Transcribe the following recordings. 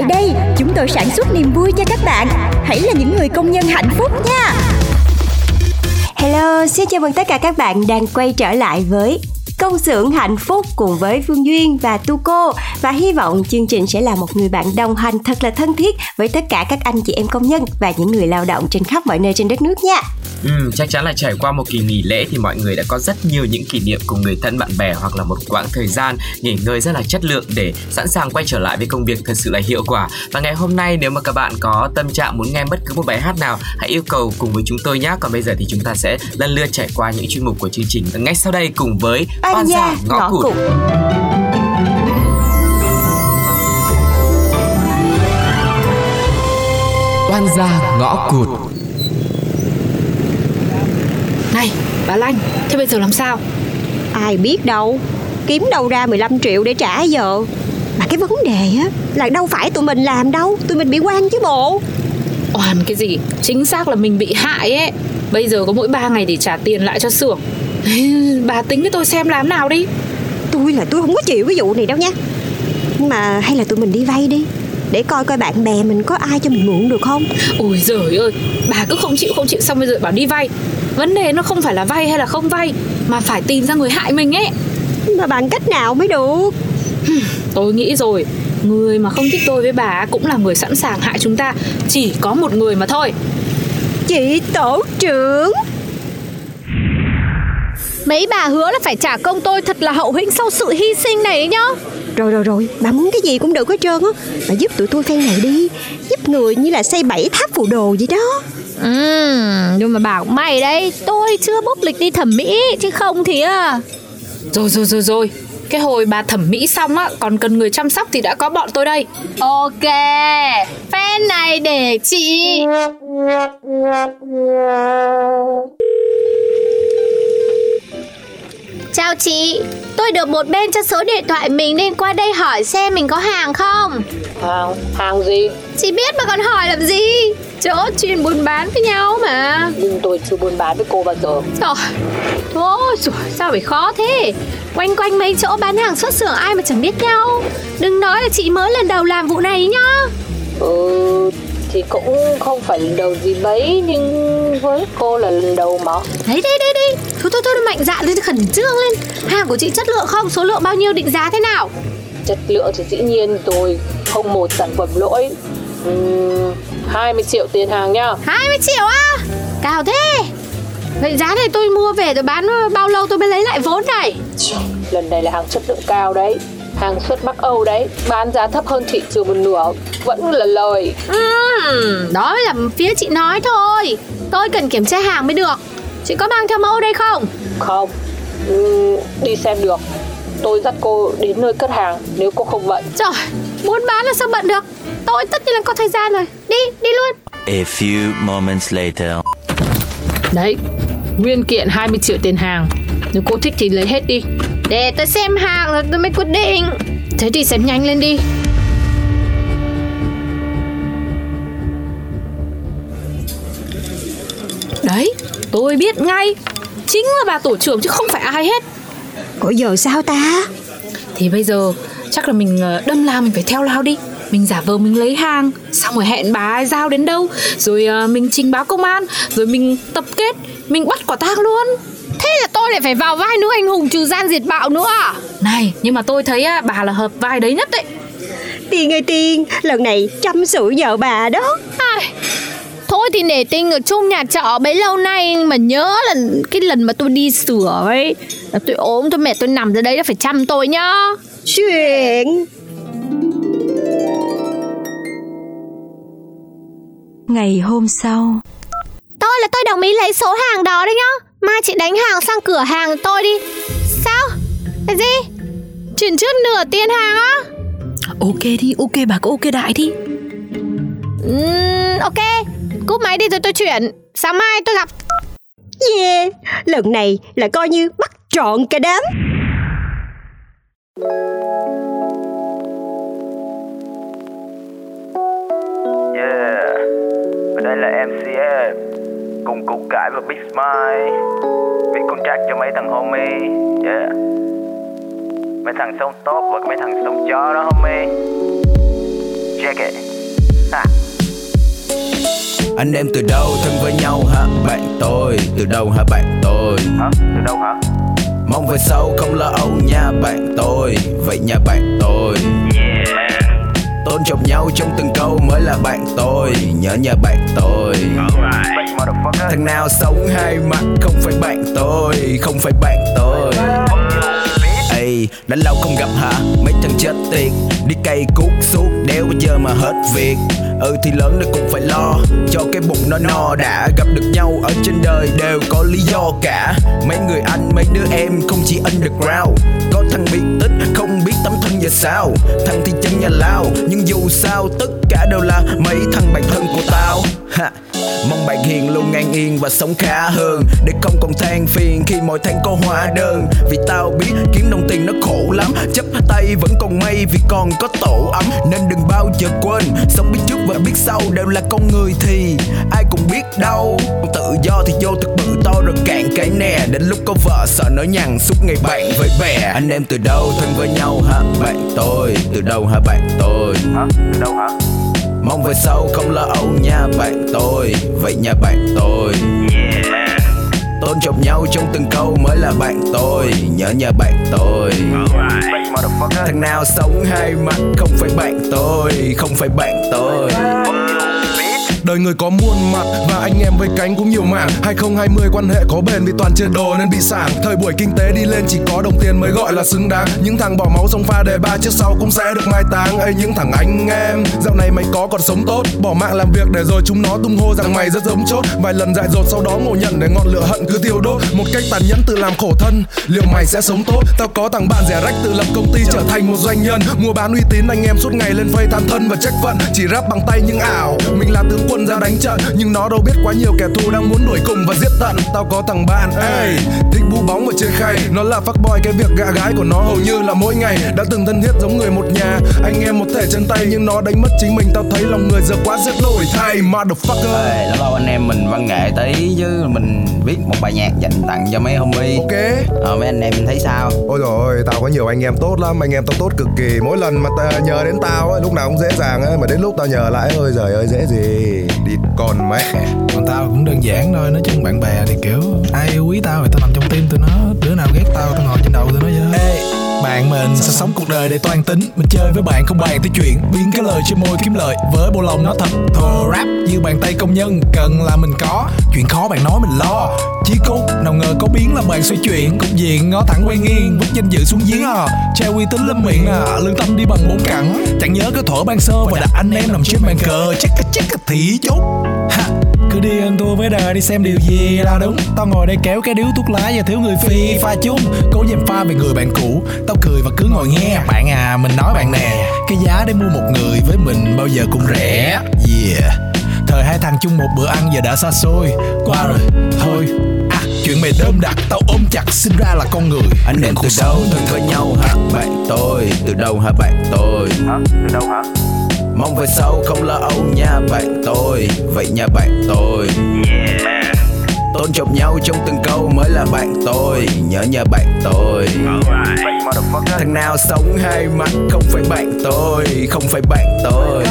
Tại đây, chúng tôi sản xuất niềm vui cho các bạn. Hãy là những người công nhân hạnh phúc nha. Hello, xin chào mừng tất cả các bạn đang quay trở lại với công xưởng hạnh phúc cùng với Phương Duyên và Tu Cô và hy vọng chương trình sẽ là một người bạn đồng hành thật là thân thiết với tất cả các anh chị em công nhân và những người lao động trên khắp mọi nơi trên đất nước nha. Ừ, chắc chắn là trải qua một kỳ nghỉ lễ thì mọi người đã có rất nhiều những kỷ niệm cùng người thân bạn bè hoặc là một quãng thời gian nghỉ ngơi rất là chất lượng để sẵn sàng quay trở lại với công việc thật sự là hiệu quả. Và ngày hôm nay nếu mà các bạn có tâm trạng muốn nghe bất cứ một bài hát nào, hãy yêu cầu cùng với chúng tôi nhé. Còn bây giờ thì chúng ta sẽ lần lượt trải qua những chuyên mục của chương trình ngay sau đây cùng với Oan gia ngõ cụt. Oan gia ngõ cụt. Này, bà Lanh, thế bây giờ làm sao? Ai biết đâu, kiếm đâu ra 15 triệu để trả giờ. Mà cái vấn đề á là đâu phải tụi mình làm đâu, tụi mình bị quan chứ bộ. Oan cái gì? Chính xác là mình bị hại ấy. Bây giờ có mỗi 3 ngày để trả tiền lại cho xưởng. bà tính với tôi xem làm nào đi. Tôi là tôi không có chịu cái vụ này đâu nha. Nhưng mà hay là tụi mình đi vay đi để coi coi bạn bè mình có ai cho mình mượn được không Ôi giời ơi, bà cứ không chịu không chịu xong bây giờ bảo đi vay. Vấn đề nó không phải là vay hay là không vay mà phải tìm ra người hại mình ấy. mà bằng cách nào mới được Tôi nghĩ rồi, người mà không thích tôi với bà cũng là người sẵn sàng hại chúng ta. Chỉ có một người mà thôi. chị tổ trưởng Mấy bà hứa là phải trả công tôi thật là hậu hĩnh sau sự hy sinh này đấy nhá rồi rồi rồi bà muốn cái gì cũng được hết trơn á bà giúp tụi tôi phen này đi giúp người như là xây bảy tháp phù đồ vậy đó Ừ, nhưng mà bảo mày đấy. Tôi chưa bốc lịch đi thẩm mỹ Chứ không thì à. Rồi rồi rồi rồi, cái hồi bà thẩm mỹ xong á, còn cần người chăm sóc thì đã có bọn tôi đây. Ok Fan này để chị Chào chị Tôi được một bên cho số điện thoại mình nên qua đây hỏi xem mình có hàng không. Hàng, hàng gì? Chị biết mà còn hỏi làm gì? Chỗ chuyên buôn bán với nhau mà. Nhưng tôi chưa buôn bán với cô bao giờ. Trời Thôi trời, sao phải khó thế? Quanh quanh mấy chỗ bán hàng xuất xưởng ai mà chẳng biết nhau. Đừng nói là chị mới lần đầu làm vụ này nhá. Ừ, thì cũng không phải lần đầu gì mấy Nhưng với cô là lần đầu mà. Đấy đấy đấy đấy Thôi thôi thôi mạnh dạn lên khẩn trương lên. Hàng của chị chất lượng không? Số lượng bao nhiêu định giá thế nào? Chất lượng thì dĩ nhiên tôi không một sản phẩm lỗi. Uhm, 20 triệu tiền hàng nhá 20 triệu á? Cao thế. Vậy giá này tôi mua về tôi bán bao lâu tôi mới lấy lại vốn này? Lần này là hàng chất lượng cao đấy. Hàng xuất Bắc Âu đấy. Bán giá thấp hơn thị trường một nửa. Vẫn là lời. Ừm, Đó mới là phía chị nói thôi. Tôi cần kiểm tra hàng mới được Chị có mang theo mẫu đây không Không uhm, Đi xem được Tôi dắt cô đến nơi cất hàng Nếu cô không bận Trời Muốn bán là sao bận được Tôi tất nhiên là có thời gian rồi Đi đi luôn A few moments later. Đấy, nguyên kiện 20 triệu tiền hàng. Nếu cô thích thì lấy hết đi. Để tôi xem hàng rồi tôi mới quyết định Thế thì xem nhanh lên đi. Tôi biết ngay. Chính là bà tổ trưởng chứ không phải ai hết. Ủa giờ sao ta Thì bây giờ chắc là mình ờ, đâm lao mình phải theo lao đi. Mình giả vờ mình lấy hàng Xong rồi hẹn bà ấy giao đến đâu Rồi ờ, mình trình báo công an Rồi mình tập kết Mình bắt quả tang luôn Thế là tôi lại phải vào vai nữ anh hùng trừ gian diệt bạo nữa à Này nhưng mà tôi thấy bà là hợp vai đấy nhất đấy Tiên ơi Tiên Lần này chăm sự nhờ bà đó Ai, Thôi thì nể tình ở chung nhà trọ bấy lâu nay Mà nhớ là cái lần mà tôi đi sửa ấy Là tôi ốm tôi mệt tôi nằm dưới đấy là phải chăm tôi nhá. Chuyện. Ngày hôm sau. Tôi là tôi đồng ý lấy số hàng đó đấy nhá. Mai chị đánh hàng sang cửa hàng tôi đi. Sao? Cái gì? Chuyển trước nửa tiền hàng á? Ok đi, ok bà cứ ok đại đi. Uhm, ok Cúp máy đi rồi tôi chuyển. Sáng mai tôi gặp. Yeah. Lần này là coi như bắt trọn cả đám. Yeah, và đây là MCM Cùng củ cải và Big Smile. Viết contract cho mấy thằng homie. Yeah. Mấy thằng sống tốt và mấy thằng sống chó đó homie. Check it. Ha. Anh em từ đâu thân với nhau hả? Bạn tôi Từ đâu hả bạn tôi? Hả? Từ đâu hả? Mong về sau không lo âu nha bạn tôi. Vậy nha bạn tôi. Yeah Tôn trọng nhau trong từng câu mới là bạn tôi. Nhớ nha bạn tôi. Motherfucker. Thằng nào sống hai mặt không phải bạn tôi Không phải bạn tôi. Ê, đã lâu không gặp hả? Mấy thằng chết tiệt. Đi cây cuốc suốt đéo bao giờ mà hết việc Ừ thì lớn rồi cũng phải lo. Cho cái bụng nó no đã, Gặp được nhau ở trên đời đều có lý do cả. Mấy người anh, mấy đứa em không chỉ underground. Có thằng biết tích không biết tấm thân giờ sao. Thằng thì chân nhà lao Nhưng dù sao tất cả đều là mấy thằng bạn thân của tao. Ha. Mong bạn hiền luôn an yên và sống khá hơn. Để không còn than phiền khi mỗi tháng có hóa đơn. Vì tao biết kiếm đồng tiền nó khổ lắm. Chấp tay vẫn còn may vì còn có tổ ấm. Nên đừng bao giờ quên, Sống biết trước và biết sau đều là con người thì Ai cũng biết đâu. Tự do thì vô thực bự to rồi cạn cái nè. Đến lúc có vợ sợ nói nhằn suốt ngày bạn với bè. Anh em từ đâu thân với nhau hả bạn tôi? Từ đâu hả bạn tôi? Hả? Từ đâu hả? Mong về sau không lo âu nha bạn tôi. Vậy nha bạn tôi. Yeah Tôn trọng nhau trong từng câu mới là bạn tôi. Nhớ nhà bạn tôi. Thằng nào sống hai mặt không phải bạn tôi, Không phải bạn tôi. Đời người có muôn mặt và anh em với cánh cũng nhiều mảng. 2020 quan hệ có bền vì toàn trên đồ nên bị sảng. Thời buổi kinh tế đi lên chỉ có đồng tiền mới gọi là xứng đáng. Những thằng bỏ máu sông pha đề ba trước sau cũng sẽ được mai táng. Ấy những thằng anh em, Dạo này mày có còn sống tốt. Bỏ mạng làm việc để rồi chúng nó tung hô rằng mày rất giống chốt. Vài lần dại dột sau đó ngộ nhận để ngọn lửa hận cứ tiêu đốt. Một cách tàn nhẫn tự làm khổ thân, Liệu mày sẽ sống tốt? Tao có thằng bạn rẻ rách tự lập công ty trở thành một doanh nhân. Mua bán uy tín anh em suốt ngày lên phây than thân và trách phận. Chỉ rap bằng tay nhưng ảo. Mình là tướng quân ra đánh trận Nhưng nó đâu biết quá nhiều kẻ thù đang muốn đuổi cùng và giết tận. Tao có thằng bạn ey Thích bu bóng và chơi khay. Nó là fuck boy cái việc gạ gái của nó hầu như là mỗi ngày Đã từng thân thiết giống người một nhà. Anh em một thể chân tay nhưng nó đánh mất chính mình. Tao thấy lòng người giờ quá rất lỗi thay Motherfucker. Ê, lâu lâu anh em mình văn nghệ tí chứ mình viết một bài nhạc dành tặng cho mấy homie. Ok. Ờ mấy anh em thấy sao? Ôi rồi tao có nhiều anh em tốt lắm. Anh em tao tốt cực kỳ. Mỗi lần mà ta nhờ đến tao ấy, lúc nào cũng dễ dàng ấy Mà đến lúc tao nhờ lại ôi giời ơi dễ gì Đi con mẹ còn tao cũng đơn giản thôi nói chung bạn bè thì kiểu ai yêu quý tao thì tao nằm trong tim tụi nó đứa nào ghét tao tao ngồi trên đầu tụi nó vậy Ê, bạn mình sao sống cuộc đời để toan tính. Mình chơi với bạn không bàn tới chuyện biến cái lời trên môi kiếm lợi với bộ lòng nó thật, thô rap như bàn tay công nhân. Cần là mình có, chuyện khó bạn nói mình lo. Chí cốt, nào ngờ có biến là bạn xoay chuyển. Cục diện ngó thẳng quay nghiêng vứt danh dự xuống giếng à. Treo uy tín lên miệng à lương tâm đi bằng bốn cẳng. Chẳng nhớ cái thuở ban sơ và đặt anh em nằm trên bàn cờ. Chắc chắc thì chốt. Ha cứ đi ăn tour với đời đi xem điều gì là đúng. Tao ngồi đây kéo cái điếu thuốc lá và thiếu người phi pha chung. Cố dèm pha về người bạn cũ. Tao cười và cứ ngồi nghe. Bạn à mình nói bạn nè. Cái giá để mua một người với mình bao giờ cũng rẻ. Yeah. Thời hai thằng chung một bữa ăn giờ đã xa xôi. Qua rồi thôi. À chuyện mày đơm đặt tao ôm chặt sinh ra là con người. Anh em từ đâu? Thân với nhau hả? Bạn tôi. Từ đâu hả bạn tôi? Hả? Từ đâu hả? Mong về sau không lo âu nha bạn tôi. Vậy nha bạn tôi. Yeah. Tôn trọng nhau trong từng câu mới là bạn tôi. Nhớ nha bạn tôi. Thằng nào sống hai mặt không phải bạn tôi Không phải bạn tôi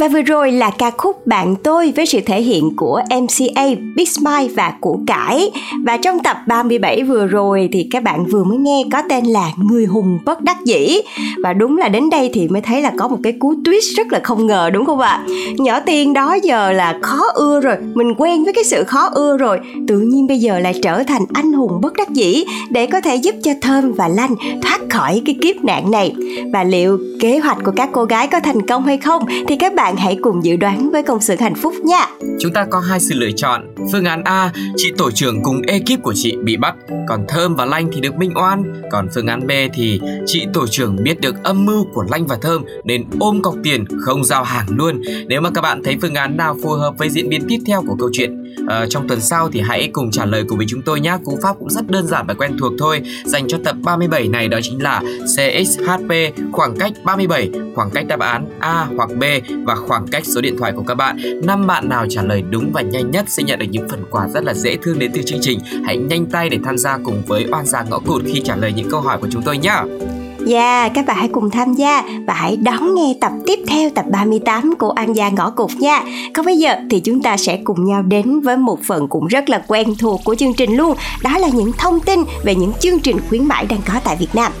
Và vừa rồi là ca khúc Bạn tôi với sự thể hiện của MCA, Big Smile và Củ Cải. Và trong tập 37 vừa rồi thì các bạn vừa mới nghe có tên là Người hùng bất đắc dĩ. Và đúng là đến đây thì mới thấy là có một cái cú twist rất là không ngờ đúng không ạ? Nhỏ tiên đó giờ là khó ưa rồi, mình quen với cái sự khó ưa rồi. Tự nhiên bây giờ lại trở thành anh hùng bất đắc dĩ để có thể giúp cho Thơm và Lanh thoát khỏi cái kiếp nạn này. Và liệu kế hoạch của các cô gái có thành công hay không thì các bạn hãy cùng dự đoán với công sự hạnh phúc nha. Chúng ta có hai sự lựa chọn. Phương án A, chị tổ trưởng cùng ekip của chị bị bắt, còn Thơm và Lanh thì được minh oan. Còn phương án B thì chị tổ trưởng biết được âm mưu của Lanh và Thơm nên ôm cọc tiền không giao hàng luôn. Nếu mà các bạn thấy phương án nào phù hợp với diễn biến tiếp theo của câu chuyện à, trong tuần sau thì hãy cùng trả lời cùng với chúng tôi nhé. Cú pháp cũng rất đơn giản và quen thuộc thôi. Dành cho tập 37 này đó chính là CXHP khoảng cách 37, khoảng cách đáp án A hoặc B và khoảng cách số điện thoại của các bạn. Năm bạn nào trả lời đúng và nhanh nhất sẽ nhận được những phần quà rất là dễ thương đến từ chương trình. Hãy nhanh tay để tham gia cùng với oan gia ngõ cụt khi trả lời những câu hỏi của chúng tôi nhé. Dạ, yeah, các bạn hãy cùng tham gia và hãy đón nghe tập tiếp theo tập 38 của An gia ngõ cụt nha. Còn bây giờ thì chúng ta sẽ cùng nhau đến với một phần cũng rất là quen thuộc của chương trình luôn, đó là những thông tin về những chương trình khuyến mãi đang có tại Việt Nam.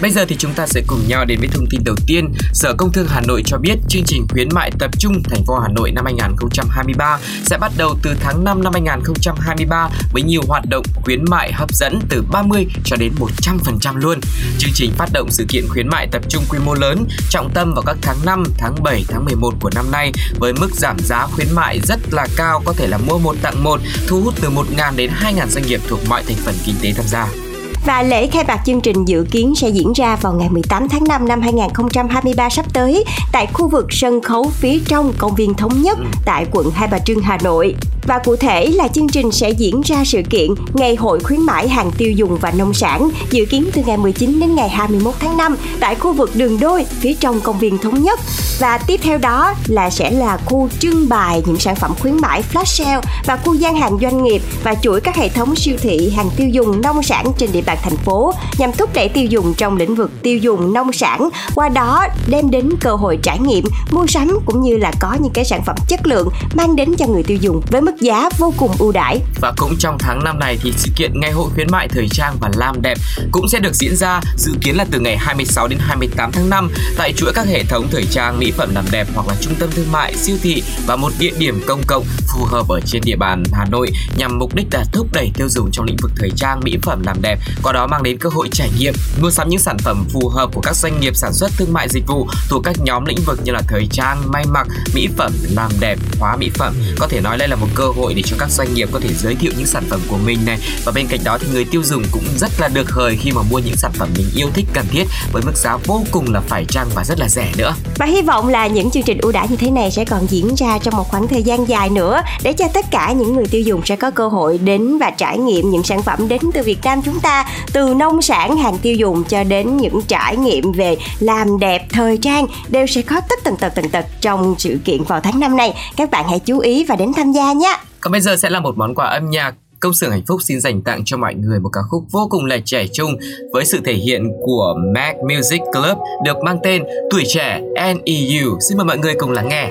Bây giờ thì chúng ta sẽ cùng nhau đến với thông tin đầu tiên. Sở Công Thương Hà Nội cho biết chương trình khuyến mại tập trung thành phố Hà Nội năm 2023 sẽ bắt đầu từ tháng 5 năm 2023 với nhiều hoạt động khuyến mại hấp dẫn từ 30 cho đến 100% luôn. Chương trình phát động sự kiện khuyến mại tập trung quy mô lớn, trọng tâm vào các tháng 5, tháng 7, tháng 11 của năm nay với mức giảm giá khuyến mại rất là cao có thể là mua một tặng một, thu hút từ 1.000 đến 2.000 doanh nghiệp thuộc mọi thành phần kinh tế tham gia. Và lễ khai mạc chương trình dự kiến sẽ diễn ra vào ngày 18 tháng 5 năm 2023 sắp tới tại khu vực sân khấu phía trong công viên Thống Nhất tại quận Hai Bà Trưng, Hà Nội. Và cụ thể là chương trình sẽ diễn ra sự kiện Ngày hội khuyến mãi hàng tiêu dùng và nông sản dự kiến từ ngày 19 đến ngày 21 tháng 5 tại khu vực đường đôi phía trong công viên Thống Nhất. Và tiếp theo đó là sẽ là khu trưng bày những sản phẩm khuyến mãi flash sale và khu gian hàng doanh nghiệp và chuỗi các hệ thống siêu thị hàng tiêu dùng nông sản trên địa bàn thành phố nhằm thúc đẩy tiêu dùng trong lĩnh vực tiêu dùng nông sản, qua đó đem đến cơ hội trải nghiệm, mua sắm cũng như là có những cái sản phẩm chất lượng mang đến cho người tiêu dùng với mức giá vô cùng ưu đãi. Và cũng trong tháng năm này thì sự kiện ngày hội khuyến mại thời trang và làm đẹp cũng sẽ được diễn ra, dự kiến là từ ngày 26 đến 28 tháng 5 tại chuỗi các hệ thống thời trang, mỹ phẩm làm đẹp hoặc là trung tâm thương mại, siêu thị và một địa điểm công cộng phù hợp ở trên địa bàn Hà Nội nhằm mục đích là thúc đẩy tiêu dùng trong lĩnh vực thời trang, mỹ phẩm làm đẹp qua đó mang đến cơ hội trải nghiệm mua sắm những sản phẩm phù hợp của các doanh nghiệp sản xuất thương mại dịch vụ thuộc các nhóm lĩnh vực như là thời trang, may mặc, mỹ phẩm, làm đẹp, hóa mỹ phẩm. Có thể nói đây là một cơ hội để cho các doanh nghiệp có thể giới thiệu những sản phẩm của mình này và bên cạnh đó thì người tiêu dùng cũng rất là được hời khi mà mua những sản phẩm mình yêu thích cần thiết với mức giá vô cùng là phải chăng và rất là rẻ nữa. Và hy vọng là những chương trình ưu đãi như thế này sẽ còn diễn ra trong một khoảng thời gian dài nữa để cho tất cả những người tiêu dùng sẽ có cơ hội đến và trải nghiệm những sản phẩm đến từ Việt Nam chúng ta từ nông sản, hàng tiêu dùng cho đến những trải nghiệm về làm đẹp thời trang đều sẽ có tất tần tật tần tật trong sự kiện vào tháng năm này các bạn hãy chú ý và đến tham gia nhé còn bây giờ sẽ là một món quà âm nhạc Công xưởng hạnh phúc xin dành tặng cho mọi người một ca khúc vô cùng là trẻ trung với sự thể hiện của Mac Music Club được mang tên Tuổi trẻ NEU. Xin mời mọi người cùng lắng nghe.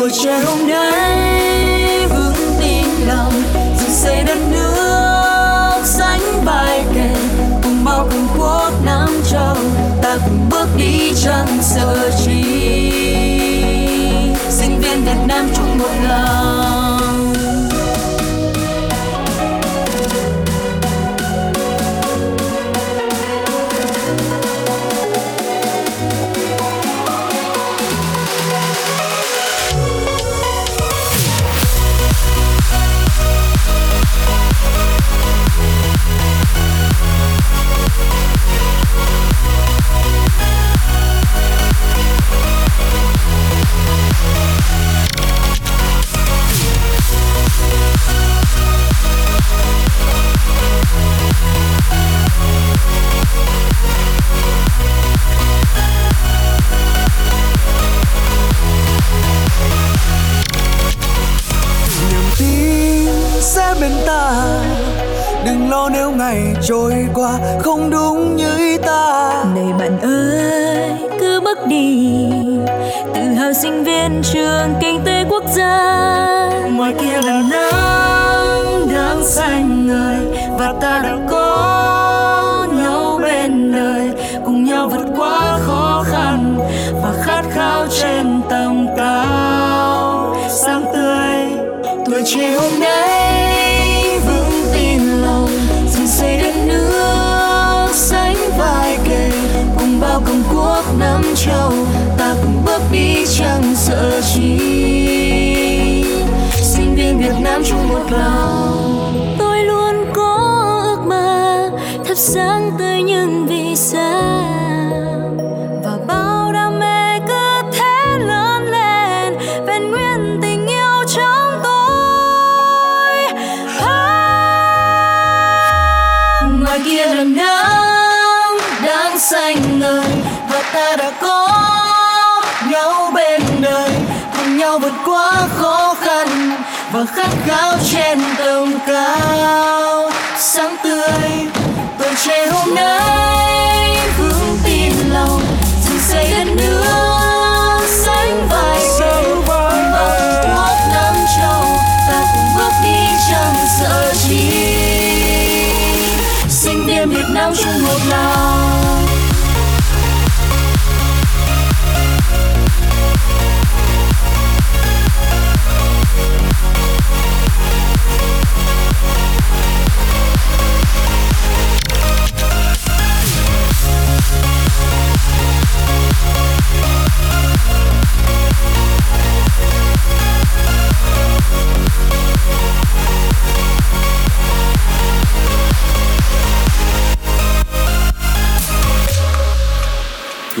buổi trời hôm nay vững tin lòng dựng xây đất nước sánh bài kề, cùng bao cường quốc nam châu, ta cùng bước đi chẳng sợ chi. Sinh viên việt nam chung một lòng. Ngoài kia là nắng đang xanh người và ta đã có nhau bên đời, cùng nhau vượt qua khó khăn và khát khao trên tầm viên chung một lòng, tôi luôn có ước mơ thắp sáng tới những vì sao. Và bao đam mê cứ thế lớn lên, vẹn nguyên tình yêu trong tôi. À, ngoài kia là nắng đang xanh ngời, và ta đã có nhau bên đời nhau vượt qua khó khăn và khát khao trên tầm cao. Sáng tươi, tuổi trẻ hôm nay, vững tin lòng dựng xây đất nước.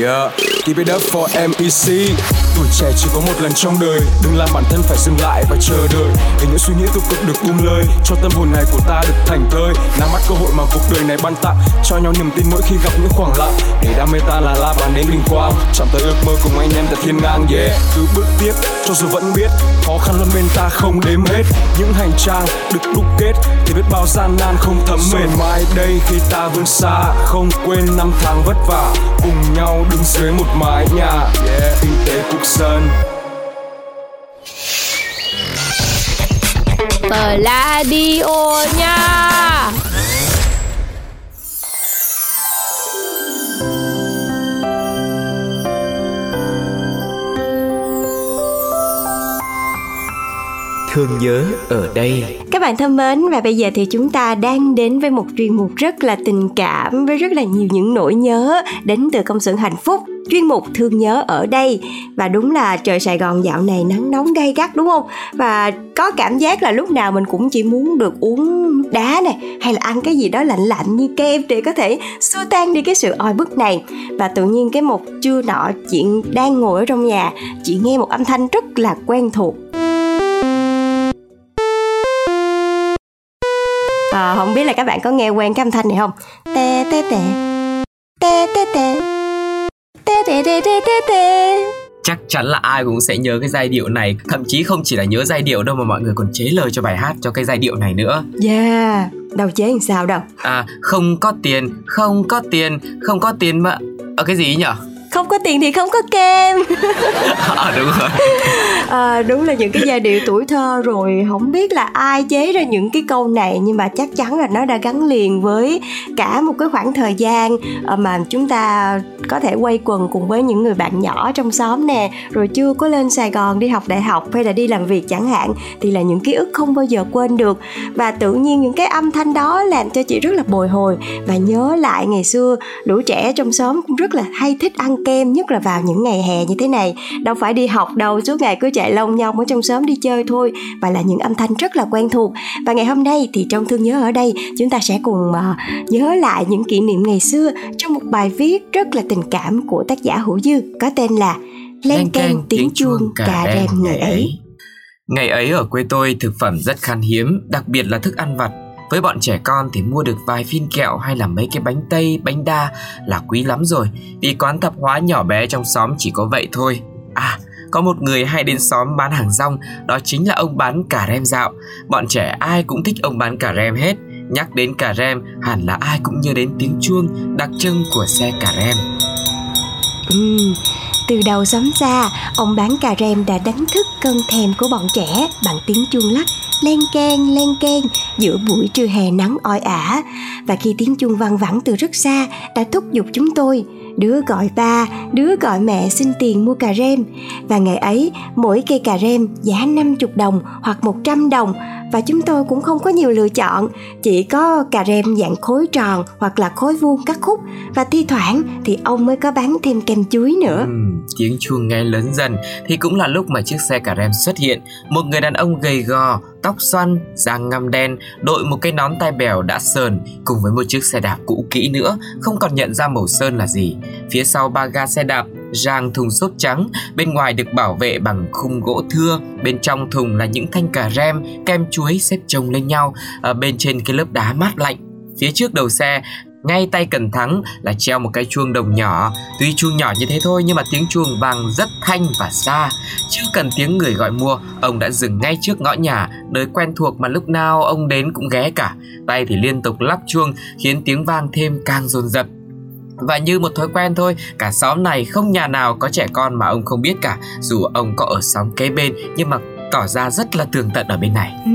Yeah, keep it up for MEC Tuổi trẻ chỉ có một lần trong đời. Đừng làm bản thân phải dừng lại và chờ đợi. Để những suy nghĩ tiêu cực được um buông lời Cho tâm hồn này của ta được thành thơi Nắm bắt cơ hội mà cuộc đời này ban tặng. Cho nhau niềm tin mỗi khi gặp những khoảng lặng. Để đam mê ta là la bàn đến bình quang. Chạm tới ước mơ cùng anh em tại thiên ngang Yeah, cứ bước tiếp cho dù vẫn biết Khó khăn luôn bên ta không đếm hết. Những hành trang được đúc kết Thì biết bao gian nan không thấm mệt. Mai đây khi ta vươn xa Không quên năm tháng vất vả. Cùng nhau đứng dưới một mái nhà yeah. Kinh tế quốc dân Pladio nha. Thương nhớ ở đây. Các bạn thân mến và bây giờ thì chúng ta đang đến với một chuyên mục rất là tình cảm với rất là nhiều những nỗi nhớ đến từ công xưởng hạnh phúc chuyên mục thương nhớ ở đây. Và đúng là trời Sài Gòn dạo này nắng nóng gay gắt đúng không? Và có cảm giác là lúc nào mình cũng chỉ muốn được uống đá này hay là ăn cái gì đó lạnh lạnh như kem để có thể xua tan đi cái sự oi bức này. Và tự nhiên cái một trưa nọ chị đang ngồi ở trong nhà chị nghe một âm thanh rất là quen thuộc. À, không biết là các bạn có nghe quen cái âm thanh này không? Tè tè tè tè tè tè chắc chắn là ai cũng sẽ nhớ cái giai điệu này. Thậm chí không chỉ là nhớ giai điệu đâu mà mọi người còn chế lời cho bài hát cho cái giai điệu này nữa. Yeah đâu chế làm sao đâu. À không có tiền không có tiền không có tiền mà ở cái gì nhở không có tiền thì không có kem. À, đúng rồi. À, đúng là những cái giai điệu tuổi thơ rồi không biết là ai chế ra những cái câu này nhưng mà chắc chắn là nó đã gắn liền với cả một cái khoảng thời gian ờ, mà chúng ta có thể quay quần cùng với những người bạn nhỏ trong xóm nè. Rồi chưa có lên sài gòn đi học đại học hay là đi làm việc chẳng hạn thì là những ký ức không bao giờ quên được. Và tự nhiên những cái âm thanh đó làm cho chị rất là bồi hồi. Và nhớ lại ngày xưa lũ trẻ trong xóm cũng rất là hay thích ăn kem nhất là vào những ngày hè như thế này đâu phải đi học đâu suốt ngày cứ chạy lông nhau ở trong xóm đi chơi thôi và là những âm thanh rất là quen thuộc và ngày hôm nay thì trong thương nhớ ở đây chúng ta sẽ cùng uh, nhớ lại những kỷ niệm ngày xưa trong một bài viết rất là tình cảm của tác giả Hữu Dư có tên là Len keng tiếng chuông cà rem ngày ấy. Ngày ấy ở quê tôi thực phẩm rất khan hiếm, đặc biệt là thức ăn vặt. Với bọn trẻ con thì mua được vài phiên kẹo hay là mấy cái bánh tây, bánh đa là quý lắm rồi. Vì quán tạp hóa nhỏ bé trong xóm chỉ có vậy thôi. À, có một người hay đến xóm bán hàng rong, đó chính là ông bán cà rem dạo. Bọn trẻ ai cũng thích ông bán cà rem hết. Nhắc đến cà rem, hẳn là ai cũng nhớ đến tiếng chuông đặc trưng của xe cà rem. Ừ, từ đầu xóm xa, ông bán cà rem đã đánh thức cơn thèm của bọn trẻ bằng tiếng chuông lắc len keng len keng giữa buổi trưa hè nắng oi ả. Và khi tiếng chuông vang vẳng từ rất xa đã thúc giục chúng tôi đứa gọi ba, đứa gọi mẹ xin tiền mua cà rem. Và ngày ấy, mỗi cây cà rem giá 50 đồng hoặc 100 đồng. Và chúng tôi cũng không có nhiều lựa chọn, chỉ có cà rem dạng khối tròn hoặc là khối vuông cắt khúc. Và thi thoảng thì ông mới có bán thêm kem chuối nữa. Ừ, tiếng chuông nghe lớn dần. Thì cũng là lúc mà chiếc xe cà rem xuất hiện, một người đàn ông gầy gò, tóc xoăn, da ngăm đen, đội một cái nón tai bèo đã sờn cùng với một chiếc xe đạp cũ kỹ nữa, không còn nhận ra màu sơn là gì. Phía sau ba ga xe đạp rang thùng xốp trắng, bên ngoài được bảo vệ bằng khung gỗ thưa, bên trong thùng là những thanh cà rem, kem chuối xếp chồng lên nhau, ở bên trên cái lớp đá mát lạnh. Phía trước đầu xe ngay tay cần thắng là treo một cái chuông đồng nhỏ. Tuy chuông nhỏ như thế thôi nhưng mà tiếng chuông vang rất thanh và xa. Chưa cần tiếng người gọi mua Ông đã dừng ngay trước ngõ nhà. Nơi quen thuộc mà lúc nào ông đến cũng ghé cả. Tay thì liên tục lắp chuông Khiến tiếng vang thêm càng dồn dập. Và như một thói quen thôi, cả xóm này không nhà nào có trẻ con mà ông không biết cả, dù ông có ở xóm kế bên nhưng mà tỏ ra rất là tường tận ở bên này. Ừ,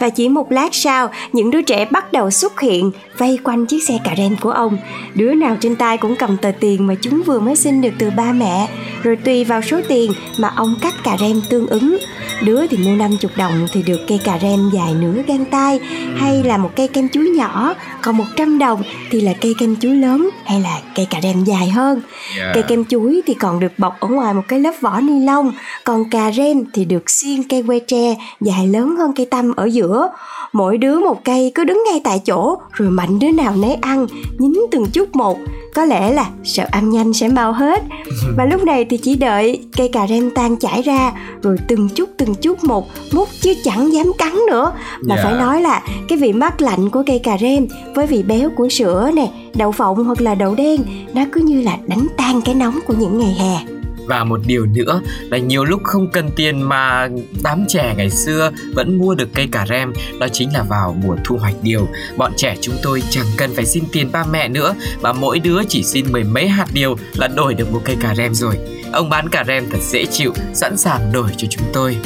và chỉ một lát sau, những đứa trẻ bắt đầu xuất hiện vây quanh chiếc xe cà rem của ông. Đứa nào trên tay cũng cầm tờ tiền mà chúng vừa mới xin được từ ba mẹ, rồi tùy vào số tiền mà ông cắt cà rem tương ứng. Đứa thì mua 50 đồng thì được cây cà rem dài nửa gang tay hay là một cây kem chuối nhỏ, còn 100 đồng thì là cây kem chuối lớn hay là cây cà rem dài hơn. Yeah. Cây kem chuối thì còn được bọc ở ngoài một cái lớp vỏ ni lông, còn cà rem thì được xiên cây que tre dài lớn hơn cây tăm ở giữa mỗi đứa một cây cứ đứng ngay tại chỗ rồi mạnh đứa nào nấy ăn nhín từng chút một có lẽ là sợ ăn nhanh sẽ mau hết và lúc này thì chỉ đợi cây cà rem tan chảy ra rồi từng chút từng chút một mút chứ chẳng dám cắn nữa mà yeah. phải dạ. nói là cái vị mát lạnh của cây cà rem với vị béo của sữa nè đậu phộng hoặc là đậu đen nó cứ như là đánh tan cái nóng của những ngày hè và một điều nữa là nhiều lúc không cần tiền mà đám trẻ ngày xưa vẫn mua được cây cà rem. Đó chính là vào mùa thu hoạch điều. Bọn trẻ chúng tôi chẳng cần phải xin tiền ba mẹ nữa, mà mỗi đứa chỉ xin mười mấy hạt điều là đổi được một cây cà rem rồi. Ông bán cà rem thật dễ chịu, sẵn sàng đổi cho chúng tôi.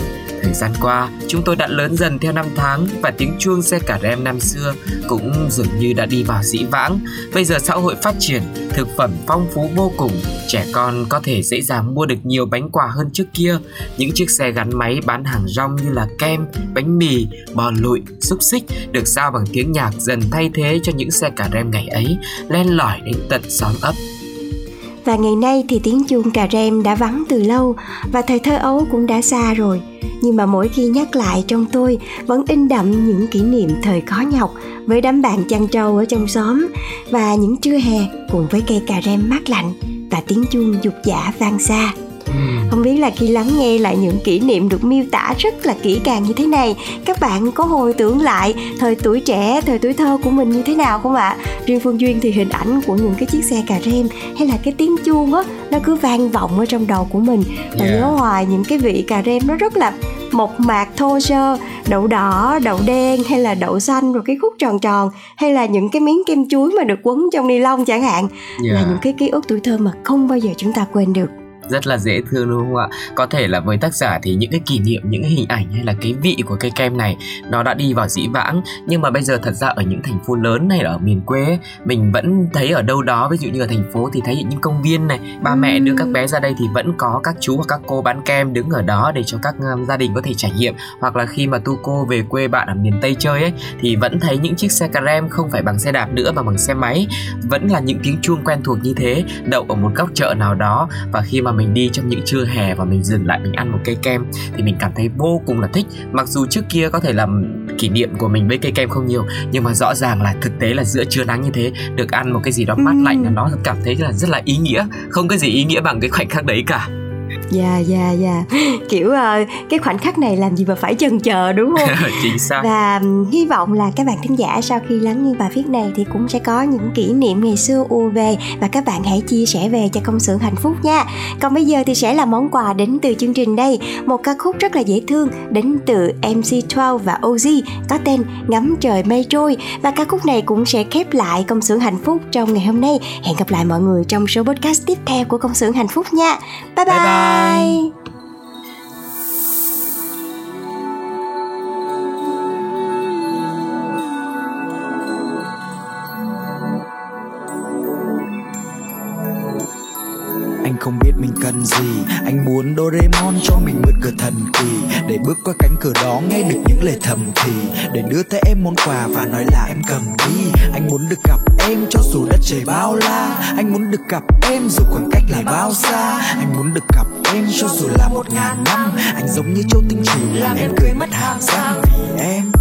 Thời gian qua, chúng tôi đã lớn dần theo năm tháng và tiếng chuông xe cà rem năm xưa cũng dường như đã đi vào dĩ vãng. Bây giờ xã hội phát triển, thực phẩm phong phú vô cùng, trẻ con có thể dễ dàng mua được nhiều bánh quà hơn trước kia. Những chiếc xe gắn máy bán hàng rong như là kem, bánh mì, bò lụi, xúc xích được giao bằng tiếng nhạc dần thay thế cho những xe cà rem ngày ấy, len lỏi đến tận xóm ấp và ngày nay thì tiếng chuông cà rem đã vắng từ lâu và thời thơ ấu cũng đã xa rồi. Nhưng mà mỗi khi nhắc lại trong tôi, vẫn in đậm những kỷ niệm thời khó nhọc với đám bạn chăn trâu ở trong xóm và những trưa hè cùng với cây cà rem mát lạnh và tiếng chuông dục giả vang xa không biết là khi lắng nghe lại những kỷ niệm được miêu tả rất là kỹ càng như thế này các bạn có hồi tưởng lại thời tuổi trẻ thời tuổi thơ của mình như thế nào không ạ riêng phương duyên thì hình ảnh của những cái chiếc xe cà rem hay là cái tiếng chuông á nó cứ vang vọng ở trong đầu của mình và yeah. nhớ hoài những cái vị cà rem nó rất là một mạc thô sơ đậu đỏ đậu đen hay là đậu xanh rồi cái khúc tròn tròn hay là những cái miếng kem chuối mà được quấn trong ni lông chẳng hạn yeah. là những cái ký ức tuổi thơ mà không bao giờ chúng ta quên được rất là dễ thương đúng không ạ? Có thể là với tác giả thì những cái kỷ niệm những cái hình ảnh hay là cái vị của cây kem này nó đã đi vào dĩ vãng. Nhưng mà bây giờ thật ra ở những thành phố lớn hay là ở miền quê mình vẫn thấy ở đâu đó ví dụ như ở thành phố thì thấy những công viên này ba mẹ đưa các bé ra đây thì vẫn có các chú hoặc các cô bán kem đứng ở đó để cho các um, gia đình có thể trải nghiệm. Hoặc là khi mà tu cô về quê bạn ở miền tây chơi ấy thì vẫn thấy những chiếc xe carem không phải bằng xe đạp nữa mà bằng xe máy. Vẫn là những tiếng chuông quen thuộc như thế đậu ở một góc chợ nào đó. Và khi mà mình đi trong những trưa hè và mình dừng lại mình ăn một cây kem thì mình cảm thấy vô cùng là thích. Mặc dù trước kia có thể là kỷ niệm của mình với cây kem không nhiều nhưng mà rõ ràng là thực tế là giữa trưa nắng như thế được ăn một cái gì đó mát lạnh là nó cảm thấy là rất là ý nghĩa. Không có gì ý nghĩa bằng cái khoảnh khắc đấy cả dạ dạ dạ. Kiểu uh, cái khoảnh khắc này làm gì mà phải chần chờ đúng không? Chính xác. Và um, hy vọng là các bạn thính giả sau khi lắng nghe bài viết này thì cũng sẽ có những kỷ niệm ngày xưa ùa về và các bạn hãy chia sẻ về cho công xưởng hạnh phúc nha. Còn bây giờ thì sẽ là món quà đến từ chương trình đây. Một ca khúc rất là dễ thương đến từ MC12 và Oz có tên ngắm trời mây trôi. Và ca khúc này cũng sẽ khép lại công xưởng hạnh phúc trong ngày hôm nay. Hẹn gặp lại mọi người trong số podcast tiếp theo của công xưởng hạnh phúc nha. Bye bye, bye, bye. Bye. Anh không biết mình cần gì Anh muốn Doraemon cho mình mượn cửa thần kỳ để bước qua cánh cửa đó nghe được những lời thầm thì. Để đưa tới em món quà và nói là em cầm đi. Anh muốn được gặp em cho dù đất trời bao la. Anh muốn được gặp em dù khoảng cách là bao xa. Anh muốn được gặp em cho dù là một ngàn năm. Anh giống như châu tinh trì, làm em cười mất hàm răng. Vì em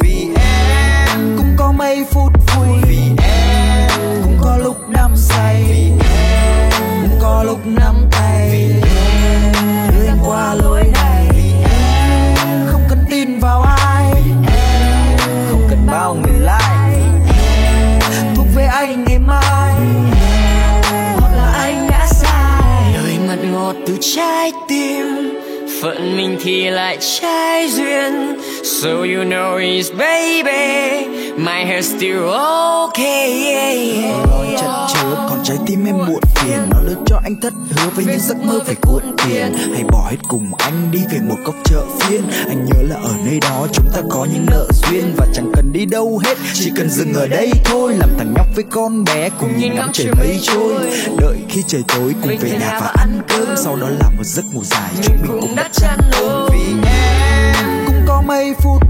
Vì em Cũng có mấy phút vui. Vì em is baby my hair still okay Lo chất chứa còn trái tim em muộn phiền. Nó lớn cho anh thất hứa với những giấc mơ phải cuộn tiền. Hay bỏ hết cùng anh đi về một góc chợ phiên. Anh nhớ là ở nơi đó chúng ta có những nợ duyên. Và chẳng cần đi đâu hết chỉ cần dừng ở đây thôi. Làm thằng nhóc với con bé cùng nhìn ngắm trời mây trôi. đợi khi trời tối cùng về nhà và ăn cơm. sau đó là một giấc ngủ dài. Chúng mình cũng đã chăn ôm vì em cũng có mấy phút